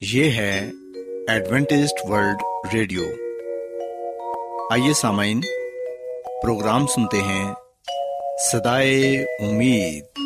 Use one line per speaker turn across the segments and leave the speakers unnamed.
یہ ہے Adventist world radio. آئیے سامعین پروگرام سنتے ہیں سدائے امید۔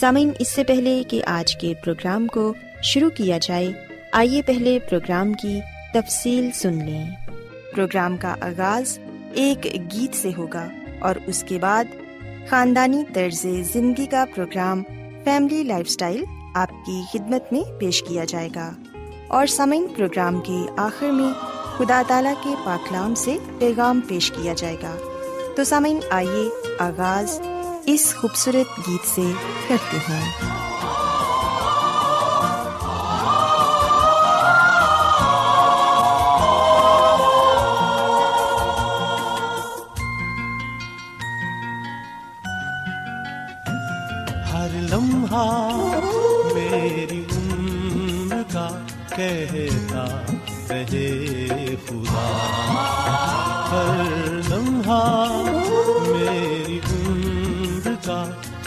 سامعین، اس سے پہلے کہ آج کے پروگرام کو شروع کیا جائے، آئیے پہلے پروگرام کی تفصیل سن لیں۔ پروگرام کا آغاز ایک گیت سے ہوگا اور اس کے بعد خاندانی طرز زندگی کا پروگرام فیملی لائف اسٹائل آپ کی خدمت میں پیش کیا جائے گا۔ اور سامعین، پروگرام کے آخر میں خدا تعالی کے پاکلام سے پیغام پیش کیا جائے گا۔ تو سامعین، آئیے آغاز اس خوبصورت گیت سے کرتے ہیں
ہر لمحہ میری عمر کا کہتا رہے خدا۔ ہر لمحہ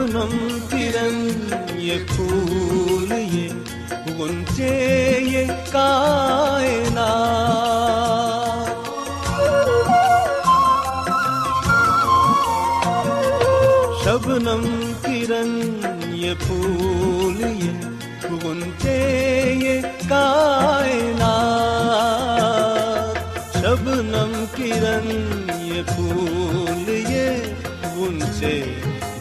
شبنم کرن پھول یہ گنچے یہ کائنات شبنم کرن یہ پھول یہ گنچے یہ کائنات شبنم کرن یہ پھول یہ گنچے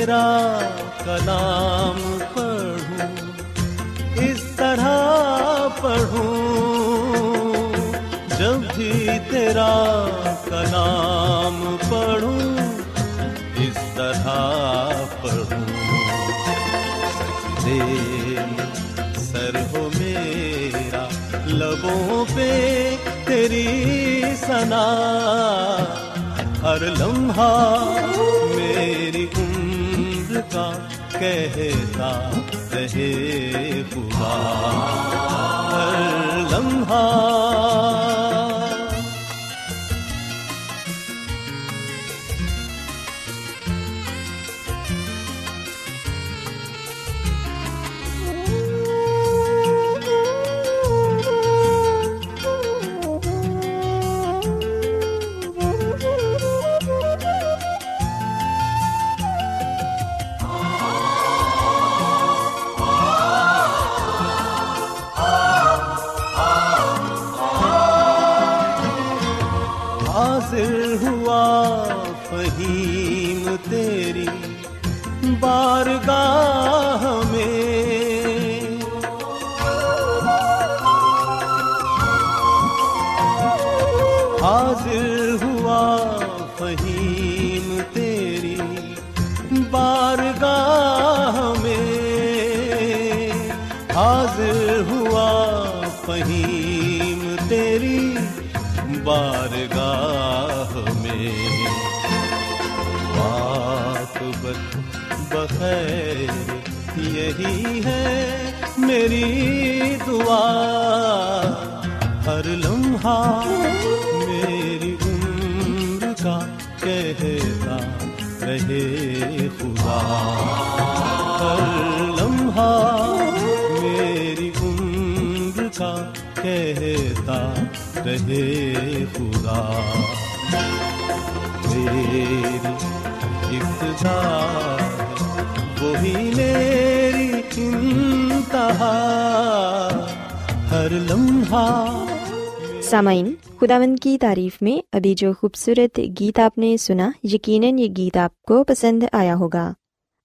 تیرا کلام پڑھوں، اس طرح پڑھوں، جب بھی تیرا کلام پڑھوں، اس طرح پڑھوں۔ سر ہو میرا، لبوں پہ تیری سنا ہر لمحہ کہتا رہے خدا ہر لمحہ بخیر یہی ہے میری دعا۔ ہر لمحہ میری عمر کا کہتا رہے خدا۔ ہر لمحہ میری عمر کا کہتا رہے خدا۔ میری ابتدا وہی میری انتہا۔ ہر لمحہ
سامعین، خداوند کی تعریف میں ابھی جو خوبصورت گیت آپ نے سنا، یقیناً یہ گیت آپ کو پسند آیا ہوگا۔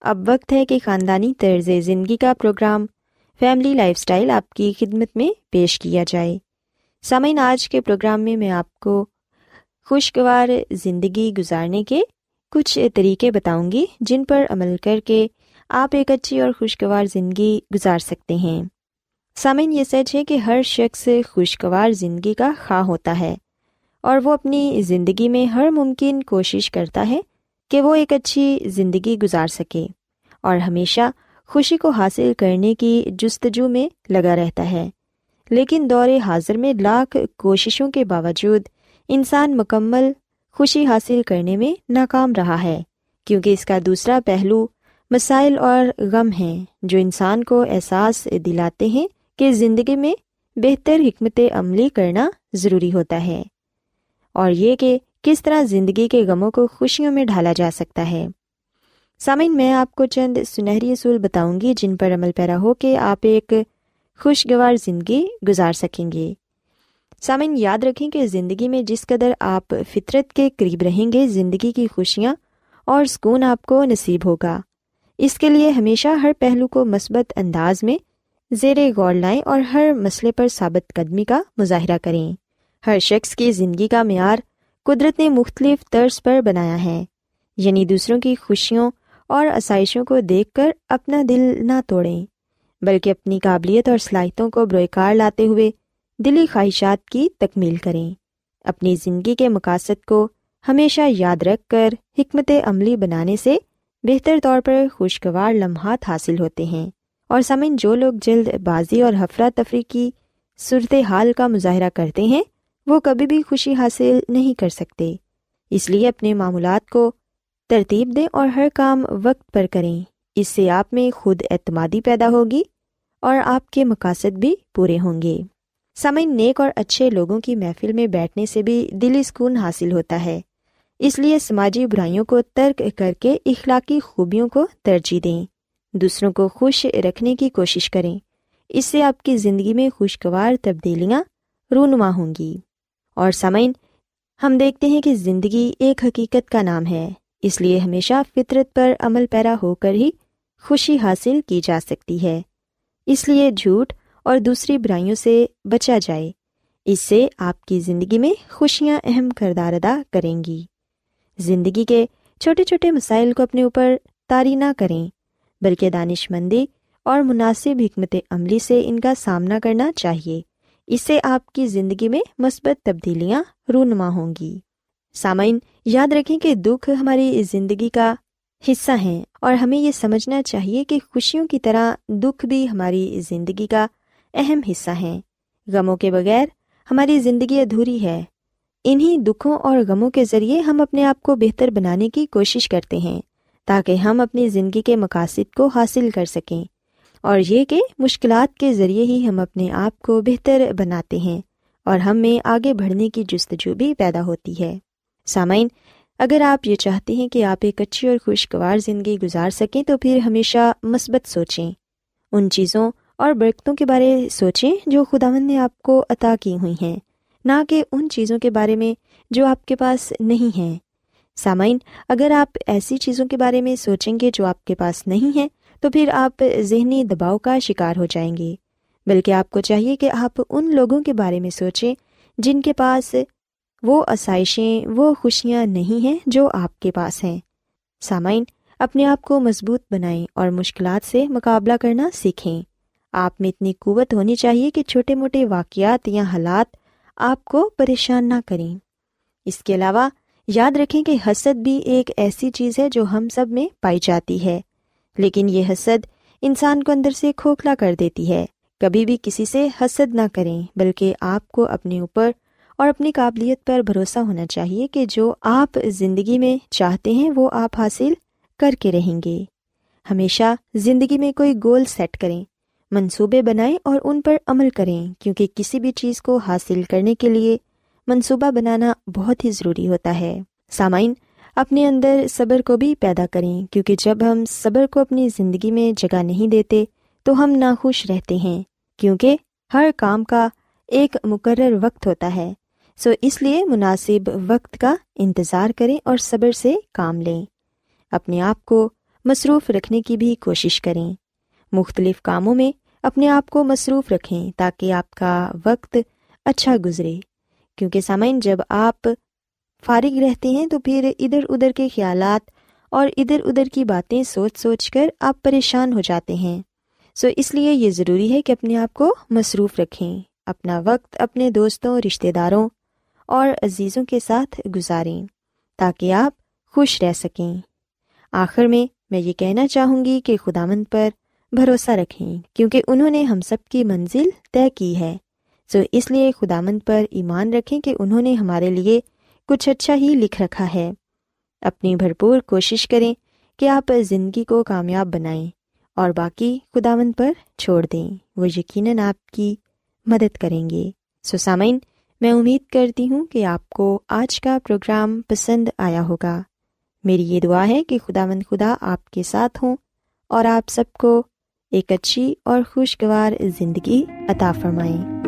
اب وقت ہے کہ خاندانی طرز زندگی کا پروگرام، فیملی لائف سٹائل آپ کی خدمت میں پیش کیا جائے۔ سامعین، آج کے پروگرام میں میں آپ کو خوشگوار زندگی گزارنے کے کچھ طریقے بتاؤں گی جن پر عمل کر کے آپ ایک اچھی اور خوشگوار زندگی گزار سکتے ہیں۔ سامعین، یہ سچ ہے کہ ہر شخص خوشگوار زندگی کا خواہ ہوتا ہے اور وہ اپنی زندگی میں ہر ممکن کوشش کرتا ہے کہ وہ ایک اچھی زندگی گزار سکے اور ہمیشہ خوشی کو حاصل کرنے کی جستجو میں لگا رہتا ہے۔ لیکن دور حاضر میں لاکھ کوششوں کے باوجود انسان مکمل خوشی حاصل کرنے میں ناکام رہا ہے، کیونکہ اس کا دوسرا پہلو مسائل اور غم ہیں جو انسان کو احساس دلاتے ہیں کہ زندگی میں بہتر حکمت عملی کرنا ضروری ہوتا ہے۔ اور یہ کہ کس طرح زندگی کے غموں کو خوشیوں میں ڈھالا جا سکتا ہے۔ سامعین، میں آپ کو چند سنہری اصول بتاؤں گی جن پر عمل پیرا ہو کہ آپ ایک خوشگوار زندگی گزار سکیں گے۔ سامعین، یاد رکھیں کہ زندگی میں جس قدر آپ فطرت کے قریب رہیں گے، زندگی کی خوشیاں اور سکون آپ کو نصیب ہوگا۔ اس کے لیے ہمیشہ ہر پہلو کو مثبت انداز میں زیر غور لائیں اور ہر مسئلے پر ثابت قدمی کا مظاہرہ کریں۔ ہر شخص کی زندگی کا معیار قدرت نے مختلف طرز پر بنایا ہے یعنی دوسروں کی خوشیوں اور آسائشوں کو دیکھ کر اپنا دل نہ توڑیں، بلکہ اپنی قابلیت اور صلاحیتوں کو بروئے لاتے ہوئے دلی خواہشات کی تکمیل کریں۔ اپنی زندگی کے مقاصد کو ہمیشہ یاد رکھ کر حکمت عملی بنانے سے بہتر طور پر خوشگوار لمحات حاصل ہوتے ہیں۔ اور سمن جو لوگ جلد بازی اور حفرہ تفریح کی صورت حال کا مظاہرہ کرتے ہیں، وہ کبھی بھی خوشی حاصل نہیں کر سکتے۔ اس لیے اپنے معمولات کو ترتیب دیں اور ہر کام وقت پر کریں۔ اس سے آپ میں خود اعتمادی پیدا ہوگی اور آپ کے مقاصد بھی پورے ہوں گے۔ سمن نیک اور اچھے لوگوں کی محفل میں بیٹھنے سے بھی دلی سکون حاصل ہوتا ہے۔ اس لیے سماجی برائیوں کو ترک کر کے اخلاقی خوبیوں کو ترجیح دیں۔ دوسروں کو خوش رکھنے کی کوشش کریں۔ اس سے آپ کی زندگی میں خوشگوار تبدیلیاں رونما ہوں گی۔ اور سمعین ہم دیکھتے ہیں کہ زندگی ایک حقیقت کا نام ہے۔ اس لیے ہمیشہ فطرت پر عمل پیرا ہو کر ہی خوشی حاصل کی جا سکتی ہے۔ اس لیے جھوٹ اور دوسری برائیوں سے بچا جائے۔ اس سے آپ کی زندگی میں خوشیاں اہم کردار ادا کریں گی۔ زندگی کے چھوٹے چھوٹے مسائل کو اپنے اوپر طاری نہ کریں، بلکہ دانش مندی اور مناسب حکمت عملی سے ان کا سامنا کرنا چاہیے۔ اس سے آپ کی زندگی میں مثبت تبدیلیاں رونما ہوں گی۔ سامعین، یاد رکھیں کہ دکھ ہماری زندگی کا حصہ ہیں اور ہمیں یہ سمجھنا چاہیے کہ خوشیوں کی طرح دکھ بھی ہماری زندگی کا اہم حصہ ہیں۔ غموں کے بغیر ہماری زندگی ادھوری ہے۔ انہیں دکھوں اور غموں کے ذریعے ہم اپنے آپ کو بہتر بنانے کی کوشش کرتے ہیں تاکہ ہم اپنی زندگی کے مقاصد کو حاصل کر سکیں۔ اور یہ کہ مشکلات کے ذریعے ہی ہم اپنے آپ کو بہتر بناتے ہیں اور ہم میں آگے بڑھنے کی جستجو بھی پیدا ہوتی ہے۔ سامعین، اگر آپ یہ چاہتے ہیں کہ آپ ایک اچھی اور خوشگوار زندگی گزار سکیں تو پھر ہمیشہ مثبت سوچیں۔ ان چیزوں اور برکتوں کے بارے سوچیں جو خداون نے آپ کو عطا کی ہوئی ہیں، نہ کہ ان چیزوں کے بارے میں جو آپ کے پاس نہیں ہیں۔ سامعین، اگر آپ ایسی چیزوں کے بارے میں سوچیں گے جو آپ کے پاس نہیں ہیں، تو پھر آپ ذہنی دباؤ کا شکار ہو جائیں گے۔ بلکہ آپ کو چاہیے کہ آپ ان لوگوں کے بارے میں سوچیں جن کے پاس وہ آسائشیں، وہ خوشیاں نہیں ہیں جو آپ کے پاس ہیں۔ سامعین، اپنے آپ کو مضبوط بنائیں اور مشکلات سے مقابلہ کرنا سیکھیں۔ آپ میں اتنی قوت ہونی چاہیے کہ چھوٹے موٹے واقعات یا حالات آپ کو پریشان نہ کریں۔ اس کے علاوہ، یاد رکھیں کہ حسد بھی ایک ایسی چیز ہے جو ہم سب میں پائی جاتی ہے۔ لیکن یہ حسد انسان کو اندر سے کھوکھلا کر دیتی ہے۔ کبھی بھی کسی سے حسد نہ کریں، بلکہ آپ کو اپنے اوپر اور اپنی قابلیت پر بھروسہ ہونا چاہیے کہ جو آپ زندگی میں چاہتے ہیں، وہ آپ حاصل کر کے رہیں گے۔ ہمیشہ زندگی میں کوئی گول سیٹ کریں۔ منصوبے بنائیں اور ان پر عمل کریں، کیونکہ کسی بھی چیز کو حاصل کرنے کے لیے منصوبہ بنانا بہت ہی ضروری ہوتا ہے۔ سامعین، اپنے اندر صبر کو بھی پیدا کریں، کیونکہ جب ہم صبر کو اپنی زندگی میں جگہ نہیں دیتے، تو ہم ناخوش رہتے ہیں، کیونکہ ہر کام کا ایک مقرر وقت ہوتا ہے۔ سو اس لیے مناسب وقت کا انتظار کریں اور صبر سے کام لیں۔ اپنے آپ کو مصروف رکھنے کی بھی کوشش کریں۔ مختلف کاموں میں اپنے آپ کو مصروف رکھیں تاکہ آپ کا وقت اچھا گزرے۔ کیونکہ سامعین، جب آپ فارغ رہتے ہیں تو پھر ادھر ادھر کے خیالات اور ادھر ادھر کی باتیں سوچ سوچ کر آپ پریشان ہو جاتے ہیں۔ سو اس لیے یہ ضروری ہے کہ اپنے آپ کو مصروف رکھیں، اپنا وقت اپنے دوستوں، رشتہ داروں اور عزیزوں کے ساتھ گزاریں تاکہ آپ خوش رہ سکیں۔ آخر میں میں یہ کہنا چاہوں گی کہ خدا مند پر بھروسہ رکھیں، کیونکہ انہوں نے ہم سب کی منزل طے کی ہے۔ سو اس لیے خدا مند پر ایمان رکھیں کہ انہوں نے ہمارے لیے کچھ اچھا ہی لکھ رکھا ہے۔ اپنی بھرپور کوشش کریں کہ آپ زندگی کو کامیاب بنائیں اور باقی خداون پر چھوڑ دیں۔ وہ یقیناً آپ کی مدد کریں گے۔ سو سامعین، میں امید کرتی ہوں کہ آپ کو آج کا پروگرام پسند آیا ہوگا۔ میری یہ دعا ہے کہ خدا مند خدا آپ کے ساتھ ہوں اور آپ سب کو ایک اچھی اور خوشگوار زندگی عطا فرمائیں۔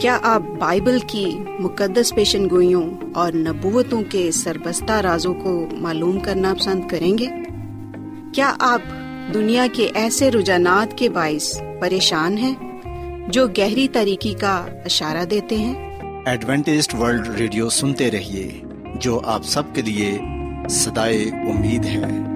کیا آپ بائبل کی مقدس پیشن گوئیوں اور نبوتوں کے سربستہ رازوں کو معلوم کرنا پسند کریں گے؟ کیا آپ دنیا کے ایسے رجحانات کے باعث پریشان ہیں جو گہری طریقے کا اشارہ دیتے ہیں؟
ایڈوینٹیسٹ ورلڈ ریڈیو سنتے رہیے جو آپ سب کے لیے صدائے امید ہے۔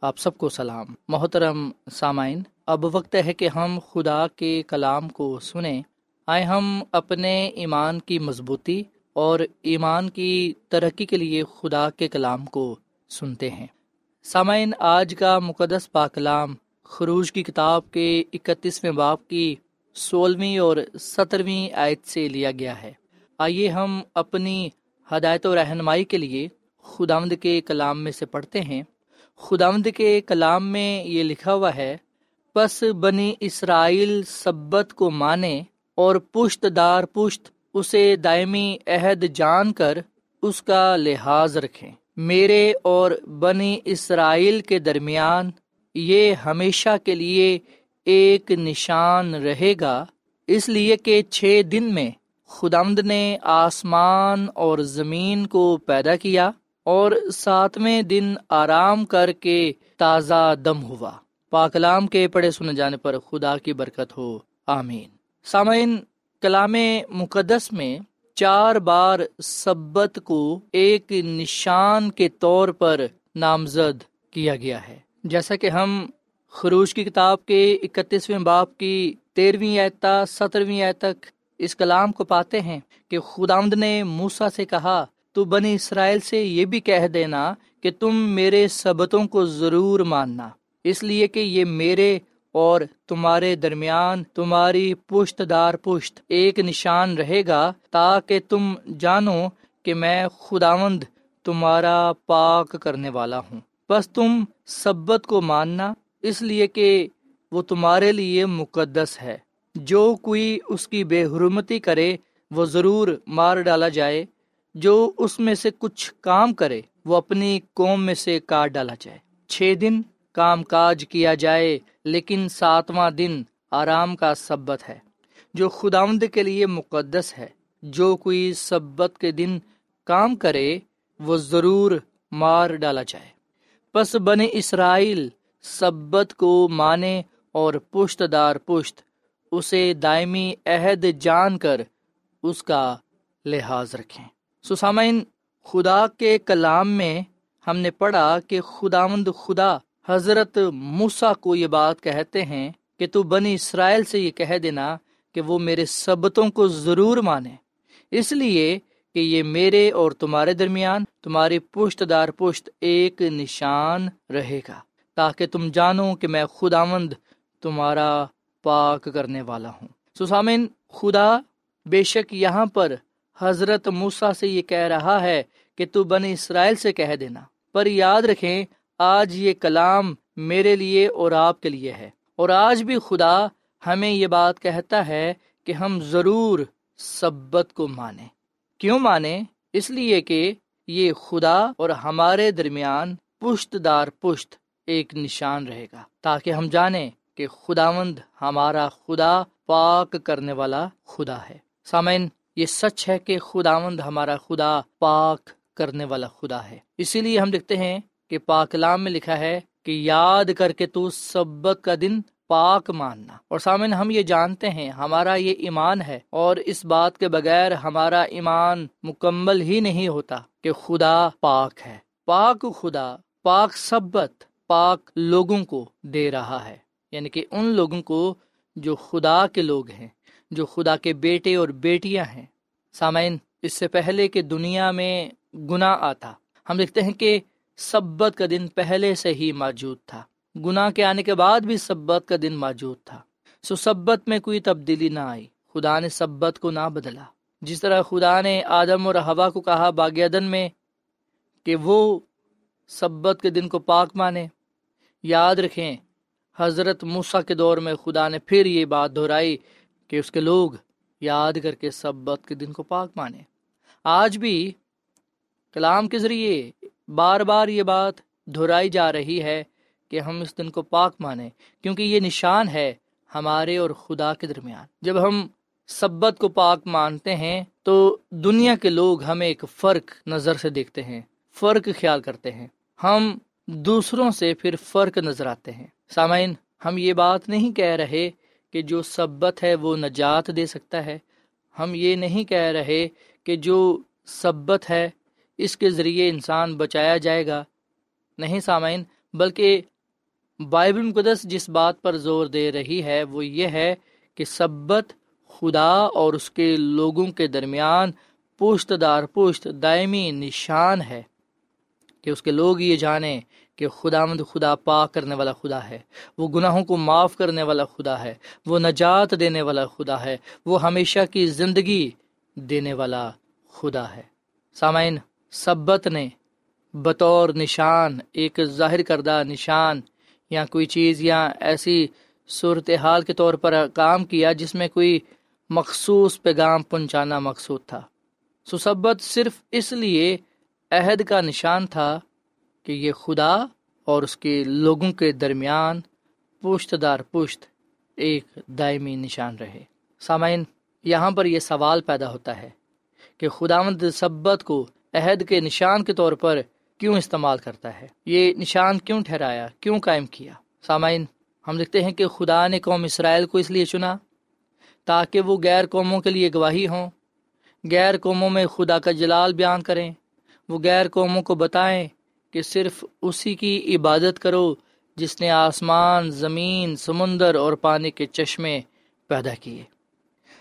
آپ سب کو سلام۔ محترم سامعین، اب وقت ہے کہ ہم خدا کے کلام کو سنیں۔ آئے ہم اپنے ایمان کی مضبوطی اور ایمان کی ترقی کے لیے خدا کے کلام کو سنتے ہیں۔ سامعین، آج کا مقدس پاکلام خروج کی کتاب کے اکتیسویں باپ کی سولہویں اور سترویں آیت سے لیا گیا ہے۔ آئیے ہم اپنی ہدایت و رہنمائی کے لیے خداوند کے کلام میں سے پڑھتے ہیں۔ خداوند کے کلام میں یہ لکھا ہوا ہے، پس بنی اسرائیل سبت کو مانے اور پشت دار پشت اسے دائمی عہد جان کر اس کا لحاظ رکھیں۔ میرے اور بنی اسرائیل کے درمیان یہ ہمیشہ کے لیے ایک نشان رہے گا، اس لیے کہ چھ دن میں خدمد نے آسمان اور زمین کو پیدا کیا۔ اور ساتویں دن آرام کر کے تازہ دم ہوا۔ پاکلام کے پڑے سنے جانے پر خدا کی برکت ہو۔ آمین۔ سامعین، کلام مقدس میں چار بار سبت کو ایک نشان کے طور پر نامزد کیا گیا ہے۔ جیسا کہ ہم خروش کی کتاب کے اکتیسویں باپ کی تیرہویں ایتا سترویں آئے تک اس کلام کو پاتے ہیں کہ خدامد نے موسا سے کہا تو بنی اسرائیل سے یہ بھی کہہ دینا کہ تم میرے سبتوں کو ضرور ماننا۔ اس لیے کہ یہ میرے اور تمہارے درمیان تمہاری پشت دار پشت ایک نشان رہے گا تاکہ تم جانو کہ میں خداوند تمہارا پاک کرنے والا ہوں۔ بس تم سبت کو ماننا، اس لیے کہ وہ تمہارے لیے مقدس ہے۔ جو کوئی اس کی بے حرمتی کرے، وہ ضرور مار ڈالا جائے۔ جو اس میں سے کچھ کام کرے، وہ اپنی قوم میں سے کاٹ ڈالا جائے۔ چھ دن کام کاج کیا جائے، لیکن ساتواں دن آرام کا سبت ہے، جو خداوند کے لیے مقدس ہے۔ جو کوئی سبت کے دن کام کرے، وہ ضرور مار ڈالا جائے۔ پس بنے اسرائیل سبت کو مانے اور پشت دار پشت، اسے دائمی عہد جان کر اس کا لحاظ رکھیں۔ سسامین، خدا کے کلام میں ہم نے پڑھا کہ خدا مند خدا حضرت موسا کو یہ بات کہتے ہیں کہ تو بنی اسرائیل سے یہ کہہ دینا کہ وہ میرے سبتوں کو ضرور مانے۔ اس لیے کہ یہ میرے اور تمہارے درمیان تمہاری پشت دار پشت ایک نشان رہے گا، تاکہ تم جانو کہ میں خدا مند تمہارا پاک کرنے والا ہوں۔ سسامن خدا بے شک یہاں پر حضرت موسا سے یہ کہہ رہا ہے کہ تو بنی اسرائیل سے کہہ دینا۔ پر یاد رکھیں، آج یہ کلام میرے لیے اور آپ کے لیے ہے۔ اور آج بھی خدا ہمیں یہ بات کہتا ہے کہ ہم ضرور سبت کو مانیں۔ کیوں مانیں؟ اس لیے کہ یہ خدا اور ہمارے درمیان پشت دار پشت ایک نشان رہے گا۔ تاکہ ہم جانیں کہ خداوند ہمارا خدا پاک کرنے والا خدا ہے۔ سامعین یہ سچ ہے کہ خداوند ہمارا خدا پاک کرنے والا خدا ہے۔ اسی لیے ہم دیکھتے ہیں کہ پاکلام میں لکھا ہے کہ یاد کر کے تو سبت کا دن پاک ماننا۔ اور سامن ہم یہ جانتے ہیں، ہمارا یہ ایمان ہے اور اس بات کے بغیر ہمارا ایمان مکمل ہی نہیں ہوتا کہ خدا پاک ہے۔ پاک خدا، پاک سبت، پاک لوگوں کو دے رہا ہے۔ یعنی کہ ان لوگوں کو جو خدا کے لوگ ہیں۔ جو خدا کے بیٹے اور بیٹیاں ہیں۔ سامعین، اس سے پہلے کہ دنیا میں گناہ آتا، ہم دیکھتے ہیں کہ سبت کا دن پہلے سے ہی موجود تھا۔ گناہ کے آنے کے بعد بھی سبت کا دن موجود تھا۔ سو سبت میں کوئی تبدیلی نہ آئی۔ خدا نے سبت کو نہ بدلا۔ جس طرح خدا نے آدم اور ہوا کو کہا باغیدن میں کہ وہ سبت کے دن کو پاک مانے۔ یاد رکھیں، حضرت موسا کے دور میں خدا نے پھر یہ بات دہرائی کہ اس کے لوگ یاد کر کے سبت کے دن کو پاک مانے۔ آج بھی کلام کے ذریعے بار بار یہ بات دہرائی جا رہی ہے کہ ہم اس دن کو پاک مانیں کیونکہ یہ نشان ہے ہمارے اور خدا کے درمیان۔ جب ہم سبت کو پاک مانتے ہیں، تو دنیا کے لوگ ہمیں ایک فرق نظر سے دیکھتے ہیں، فرق خیال کرتے ہیں۔ ہم دوسروں سے پھر فرق نظر آتے ہیں۔ سامعین، ہم یہ بات نہیں کہہ رہے کہ جو سبت ہے وہ نجات دے سکتا ہے۔ ہم یہ نہیں کہہ رہے کہ جو سبت ہے، اس کے ذریعے انسان بچایا جائے گا۔ نہیں سامعین، بلکہ بائبل مقدس جس بات پر زور دے رہی ہے، وہ یہ ہے کہ سبت خدا اور اس کے لوگوں کے درمیان پشت دار پشت دائمی نشان ہے۔ کہ اس کے لوگ یہ جانیں کہ خدا مند خدا پاک کرنے والا خدا ہے، وہ گناہوں کو معاف کرنے والا خدا ہے، وہ نجات دینے والا خدا ہے، وہ ہمیشہ کی زندگی دینے والا خدا ہے۔ سامعین، سبت نے بطور نشان، ایک ظاہر کردہ نشان یا کوئی چیز یا ایسی صورت حال کے طور پر کام کیا جس میں کوئی مخصوص پیغام پہنچانا مقصود تھا۔ سسبت صرف اس لیے عہد کا نشان تھا کہ یہ خدا اور اس کے لوگوں کے درمیان پشت دار پشت ایک دائمی نشان رہے۔ سامعین، یہاں پر یہ سوال پیدا ہوتا ہے کہ خدا مند سبت کو عہد کے نشان کے طور پر کیوں استعمال کرتا ہے؟ یہ نشان کیوں ٹھہرایا؟ کیوں قائم کیا؟ سامعین، ہم دیکھتے ہیں کہ خدا نے قوم اسرائیل کو اس لیے چنا تاکہ وہ غیر قوموں کے لیے گواہی ہوں، غیر قوموں میں خدا کا جلال بیان کریں۔ وہ غیر قوموں کو بتائیں کہ صرف اسی کی عبادت کرو جس نے آسمان، زمین، سمندر اور پانی کے چشمے پیدا کیے۔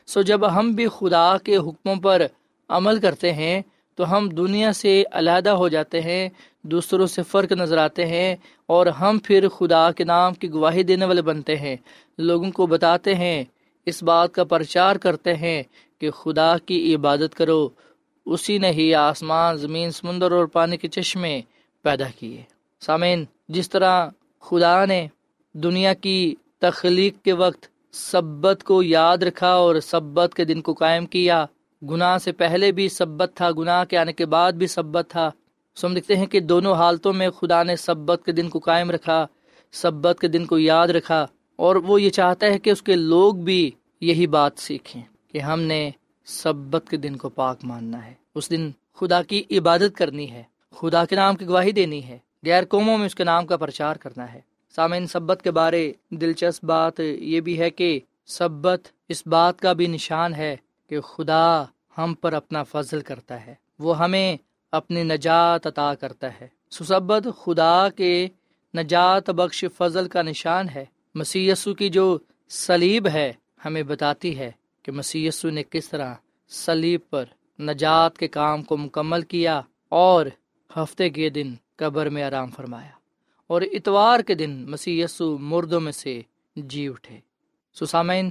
سو جب ہم بھی خدا کے حکموں پر عمل کرتے ہیں تو ہم دنیا سے علیحدہ ہو جاتے ہیں، دوسروں سے فرق نظر آتے ہیں اور ہم پھر خدا کے نام کی گواہی دینے والے بنتے ہیں۔ لوگوں کو بتاتے ہیں، اس بات کا پرچار کرتے ہیں کہ خدا کی عبادت کرو اسی نے ہی آسمان، زمین، سمندر اور پانی کے چشمے پیدا کیے۔ سامعین، جس طرح خدا نے دنیا کی تخلیق کے وقت سبت کو یاد رکھا اور سبت کے دن کو قائم کیا، گناہ سے پہلے بھی سبت تھا، گناہ کے آنے کے بعد بھی سبت تھا۔ سو ہم دیکھتے ہیں کہ دونوں حالتوں میں خدا نے سبت کے دن کو قائم رکھا، سبت کے دن کو یاد رکھا اور وہ یہ چاہتا ہے کہ اس کے لوگ بھی یہی بات سیکھیں کہ ہم نے سبت کے دن کو پاک ماننا ہے۔ اس دن خدا کی عبادت کرنی ہے۔ خدا کے نام کی گواہی دینی ہے۔ غیر قوموں میں اس کے نام کا پرچار کرنا ہے۔ سامعین، سبت کے بارے دلچسپ بات یہ بھی ہے کہ سبت اس بات کا بھی نشان ہے کہ خدا ہم پر اپنا فضل کرتا ہے۔ وہ ہمیں اپنی نجات عطا کرتا ہے۔ سسبت خدا کے نجات بخش فضل کا نشان ہے۔ مسی کی جو سلیب ہے ہمیں بتاتی ہے کہ مسی نے کس طرح سلیب پر نجات کے کام کو مکمل کیا اور ہفتے کے دن قبر میں آرام فرمایا اور اتوار کے دن مسی مردوں میں سے جی اٹھے۔ سسامین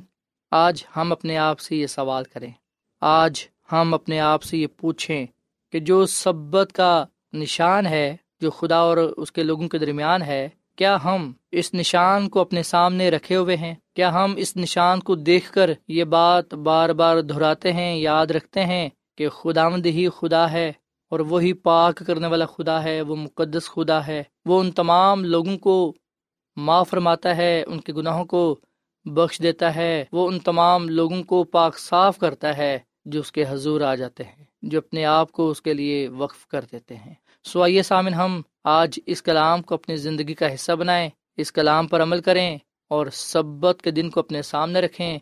آج ہم اپنے آپ سے یہ سوال کریں۔ آج ہم اپنے آپ سے یہ پوچھیں کہ جو سبت کا نشان ہے، جو خدا اور اس کے لوگوں کے درمیان ہے کیا ہم اس نشان کو اپنے سامنے رکھے ہوئے ہیں؟ کیا ہم اس نشان کو دیکھ کر یہ بات بار بار دہراتے ہیں، یاد رکھتے ہیں کہ خدا ہی خدا ہے اور وہی پاک کرنے والا خدا ہے، وہ مقدس خدا ہے۔ وہ ان تمام لوگوں کو معاف فرماتا ہے، ان کے گناہوں کو بخش دیتا ہے۔ وہ ان تمام لوگوں کو پاک صاف کرتا ہے جو اس کے حضور آ جاتے ہیں، جو اپنے آپ کو اس کے لیے وقف کر دیتے ہیں۔ سو آئیے سامن ہم آج اس کلام کو اپنی زندگی کا حصہ بنائیں، اس کلام پر عمل کریں اور سبت کے دن کو اپنے سامنے رکھیں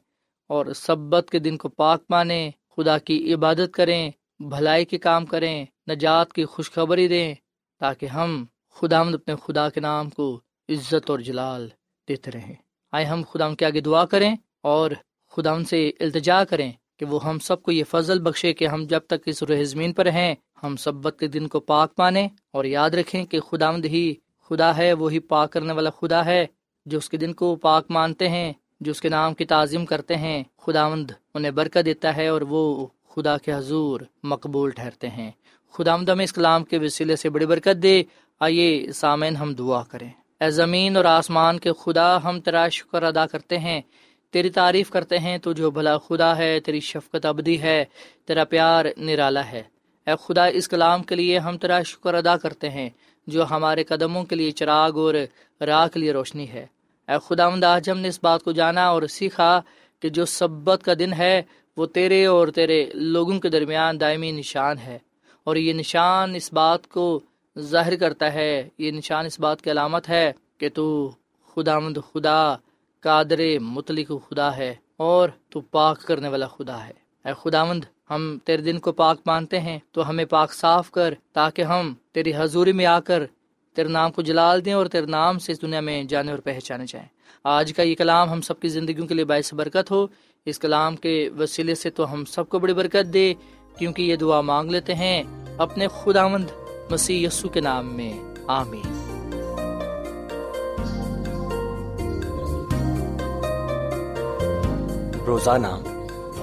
اور سبت کے دن کو پاک مانیں، خدا کی عبادت کریں، بھلائی کے کام کریں، نجات کی خوشخبری دیں تاکہ ہم خدا اپنے خدا کے نام کو عزت اور جلال دیتے رہیں۔ آئے ہم خدا ان کے آگے دعا کریں اور خدا ان سے التجا کریں کہ وہ ہم سب کو یہ فضل بخشے کہ ہم جب تک اس روح زمین پر ہیں ہم سبت کے دن کو پاک مانیں اور یاد رکھیں کہ خدا مند ہی خدا ہے وہی پاک کرنے والا خدا ہے، جو اس کے دن کو پاک مانتے ہیں، جو اس کے نام کی تعظیم کرتے ہیں۔ خدا مند انہیں برکت دیتا ہے اور وہ خدا کے حضور مقبول ٹھہرتے ہیں۔ خدا مند ہمیں اس کلام کے وسیلے سے بڑی برکت دے۔ آئیے سامعین ہم دعا کریں۔ اے زمین اور آسمان کے خدا، ہم تیرا شکر ادا کرتے ہیں۔ تیری تعریف کرتے ہیں، تو جو بھلا خدا ہے، تیری شفقت ابدی ہے، تیرا پیار نرالا ہے۔ اے خدا، اس کلام کے لیے ہم تیرا شکر ادا کرتے ہیں، جو ہمارے قدموں کے لیے چراغ اور راہ کے لیے روشنی ہے۔ اے خدا آج ہم نے اس بات کو جانا اور سیکھا کہ جو سبت کا دن ہے، وہ تیرے اور تیرے لوگوں کے درمیان دائمی نشان ہے۔ اور یہ نشان اس بات کو ظاہر کرتا ہے، یہ نشان اس بات کی علامت ہے کہ تو خدا مند خدا، قادر مطلق خدا ہے اور تو پاک کرنے والا خدا ہے۔ اے خدا مند ہم تیرے دن کو پاک مانتے ہیں، تو ہمیں پاک صاف کر تاکہ ہم تیری حضوری میں آ کر تیرے نام کو جلال دیں اور تیرے نام سے اس دنیا میں جانے اور پہچانے جائیں۔ آج کا یہ کلام ہم سب کی زندگیوں کے لیے باعث برکت ہو۔ اس کلام کے وسیلے سے تو ہم سب کو بڑی برکت دے، کیونکہ یہ دعا مانگ لیتے ہیں اپنے خدا مند مسیح یسو کے نام میں۔ آمین۔
روزانہ